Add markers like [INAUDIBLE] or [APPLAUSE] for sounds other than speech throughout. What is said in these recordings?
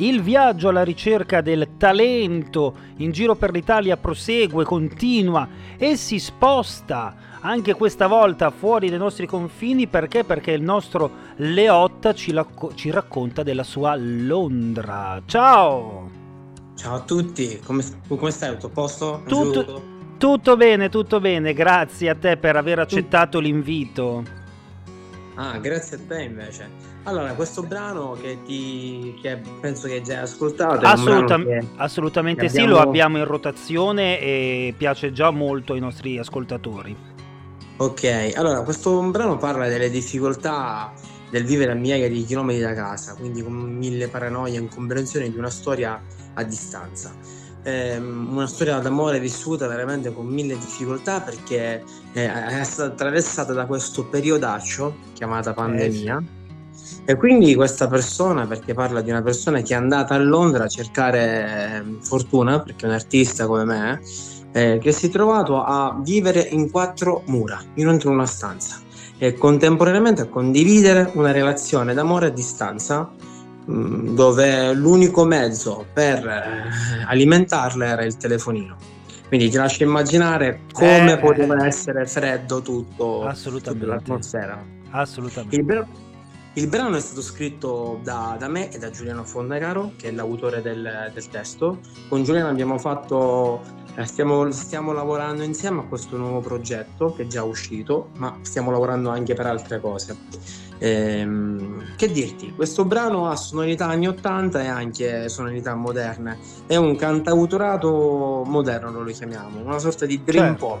Il viaggio alla ricerca del talento in giro per l'Italia prosegue, continua e si sposta anche questa volta fuori dai nostri confini perché? Perché il nostro Leotta ci, lacco- ci racconta della sua Londra. Ciao! Ciao a tutti, come, come stai? Tutto a posto? Tutto, tutto bene, tutto bene, grazie a te per aver accettato l'invito. Ah, grazie a te invece. Allora, questo brano che, ti, che penso che hai già ascoltato. Assoluta- assolutamente abbiamo... sì, lo abbiamo in rotazione e piace già molto ai nostri ascoltatori. Ok, allora questo brano parla delle difficoltà del vivere a migliaia di chilometri da casa, quindi con mille paranoie e incomprensioni di una storia a distanza. Eh, una storia d'amore vissuta veramente con mille difficoltà perché eh, è stata attraversata da questo periodaccio chiamata pandemia. Eh sì e quindi questa persona, perché parla di una persona che è andata a Londra a cercare ehm, fortuna, perché è un artista come me, eh, che si è trovato a vivere in quattro mura, in una stanza, e contemporaneamente a condividere una relazione d'amore a distanza, dove l'unico mezzo per eh, alimentarla era il telefonino. Quindi ti lascio immaginare come eh, poteva essere freddo tutto, assolutamente. tutta l'atmosfera. Assolutamente. Il, il brano è stato scritto da, da, me e da Giuliano Fondacaro, che è l'autore del, del testo. Con Giuliano abbiamo fatto, eh, stiamo, stiamo, lavorando insieme a questo nuovo progetto che è già uscito, ma stiamo lavorando anche per altre cose. Ehm, che dirti, questo brano ha sonorità anni 80 e anche sonorità moderne. È un cantautorato moderno, lo chiamiamo, una sorta di dream certo. pop.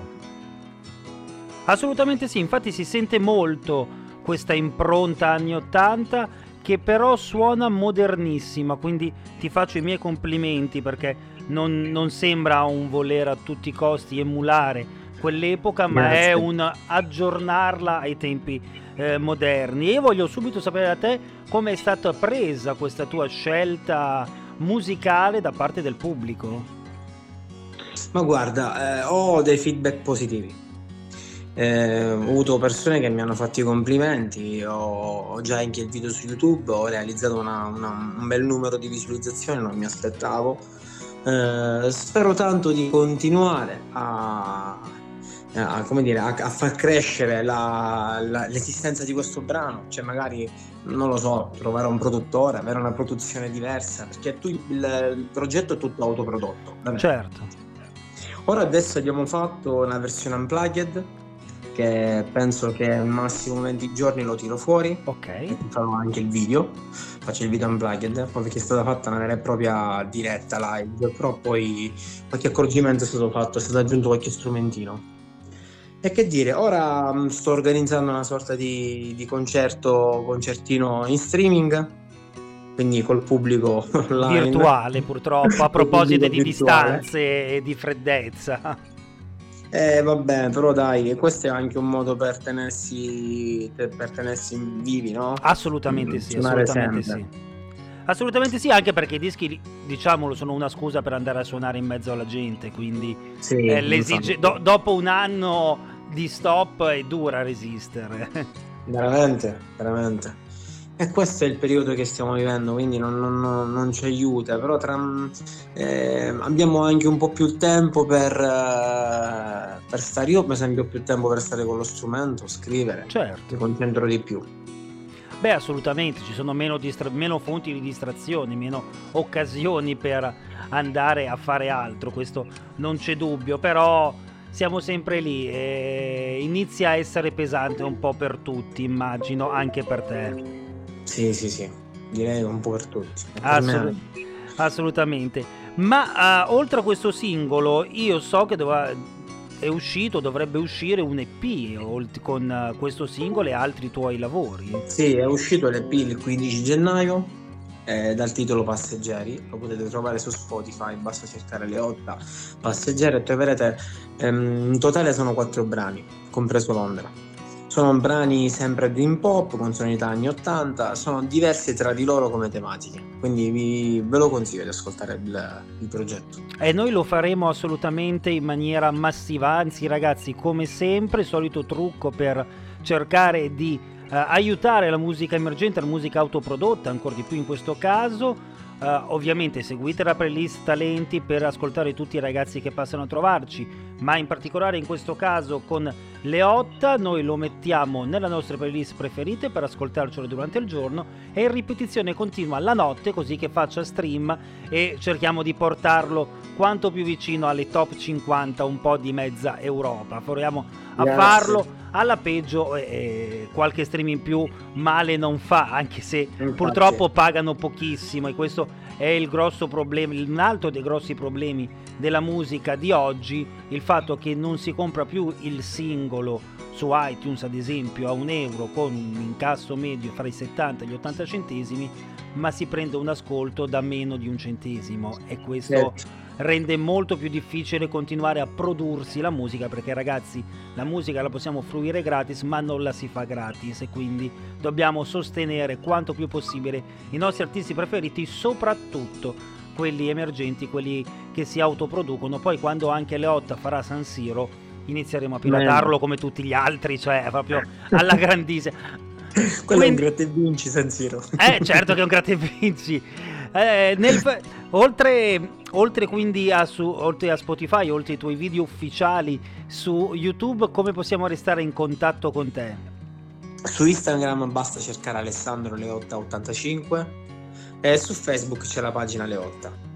Assolutamente sì, infatti si sente molto questa impronta anni 80 che però suona modernissima, quindi ti faccio i miei complimenti perché non, non sembra un voler a tutti i costi emulare quell'epoca, ma Grazie. è un aggiornarla ai tempi eh, moderni. E io voglio subito sapere da te come è stata presa questa tua scelta musicale da parte del pubblico. Ma guarda, eh, ho dei feedback positivi eh, ho avuto persone che mi hanno fatto i complimenti, ho, ho già anche il video su YouTube, ho realizzato una, una, un bel numero di visualizzazioni, non mi aspettavo. Eh, spero tanto di continuare a, a, dire, a, a far crescere la, la, l'esistenza di questo brano, cioè magari, non lo so, trovare un produttore, avere una produzione diversa, perché tu, il, il progetto è tutto autoprodotto. Certo. Ora adesso abbiamo fatto una versione unplugged che penso che al massimo 20 giorni lo tiro fuori. Ok. Farò anche il video, faccio il video unplugged, poi perché è stata fatta una vera e propria diretta live, però poi qualche accorgimento è stato fatto, è stato aggiunto qualche strumentino. E che dire, ora mm, sto organizzando una sorta di, di concerto, concertino in streaming, quindi col pubblico [LAUGHS] online. Virtuale purtroppo, a proposito di virtuale. distanze e di freddezza. Eh vabbè, però dai, questo è anche un modo per tenersi, per tenersi vivi, no? Assolutamente sì, assolutamente sempre. sì. Assolutamente sì, anche perché i dischi, diciamolo, sono una scusa per andare a suonare in mezzo alla gente, quindi sì, eh, do- dopo un anno di stop è dura resistere. [LAUGHS] Veramente, veramente. E questo è il periodo che stiamo vivendo, quindi non, non, non ci aiuta, però tra, eh, abbiamo anche un po' più tempo per, eh, per, stare, io per esempio ho più tempo per stare con lo strumento, scrivere, certo. mi concentro di più. Beh, assolutamente, ci sono meno, distra- meno fonti di distrazione, meno occasioni per andare a fare altro, questo non c'è dubbio, però siamo sempre lì e inizia a essere pesante un po' per tutti, immagino, anche per te. Sì, sì, sì, direi un po' per tutti. Assolut- assolutamente. Ma uh, oltre a questo singolo, io so che doveva, è uscito, dovrebbe uscire un EP con uh, questo singolo e altri tuoi lavori. Sì, è uscito l'EP il 15 gennaio eh, dal titolo Passeggeri, lo potete trovare su Spotify, basta cercare le 8 Passeggeri e troverete, ehm, in totale sono quattro brani, compreso Londra. Sono brani sempre dream pop con sonorità anni 80, sono diversi tra di loro come tematiche, quindi vi, ve lo consiglio di ascoltare il, il progetto. E noi lo faremo assolutamente in maniera massiva, anzi ragazzi come sempre, solito trucco per cercare di aiutare la musica emergente, la musica autoprodotta, ancora di più in questo caso Uh, ovviamente seguite la playlist talenti per ascoltare tutti i ragazzi che passano a trovarci, ma in particolare in questo caso con Leotta noi lo mettiamo nella nostra playlist preferite per ascoltarcelo durante il giorno e in ripetizione continua la notte così che faccia stream e cerchiamo di portarlo quanto più vicino alle top 50 un po' di mezza Europa. Proviamo a Grazie. farlo alla peggio eh, qualche stream in più male non fa anche se Infatti. purtroppo pagano pochissimo. E questo è il grosso problema un altro dei grossi problemi della musica di oggi il fatto che non si compra più il singolo su iTunes ad esempio a un euro con un incasso medio fra i 70 e gli 80 centesimi ma si prende un ascolto da meno di un centesimo. E questo certo rende molto più difficile continuare a prodursi la musica perché ragazzi la musica la possiamo fruire gratis ma non la si fa gratis. E quindi dobbiamo sostenere quanto più possibile i nostri artisti preferiti soprattutto quelli emergenti quelli che si autoproducono. Poi quando anche Leotta farà San Siro inizieremo a piratarlo come tutti gli altri cioè proprio [LAUGHS] alla grandissima. Quello Quindi... è un gratta e vinci San Siro. Eh certo che è un gratta e vinci. Eh, nel, [LAUGHS] oltre, oltre, quindi a, su, oltre a Spotify, oltre ai tuoi video ufficiali su YouTube, come possiamo restare in contatto con te? Su Instagram basta cercare Alessandro Leotta85 e su Facebook c'è la pagina Leotta.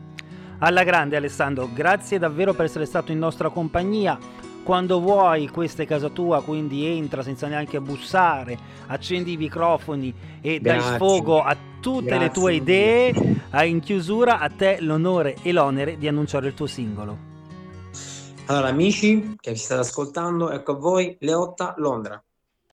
Alla grande Alessandro, grazie davvero per essere stato in nostra compagnia quando vuoi questa è casa tua, quindi entra senza neanche bussare, accendi i microfoni e Grazie. dai sfogo a tutte Grazie. le tue idee. In chiusura a te l'onore e l'onere di annunciare il tuo singolo. Allora amici che vi state ascoltando, ecco a voi Leotta Londra.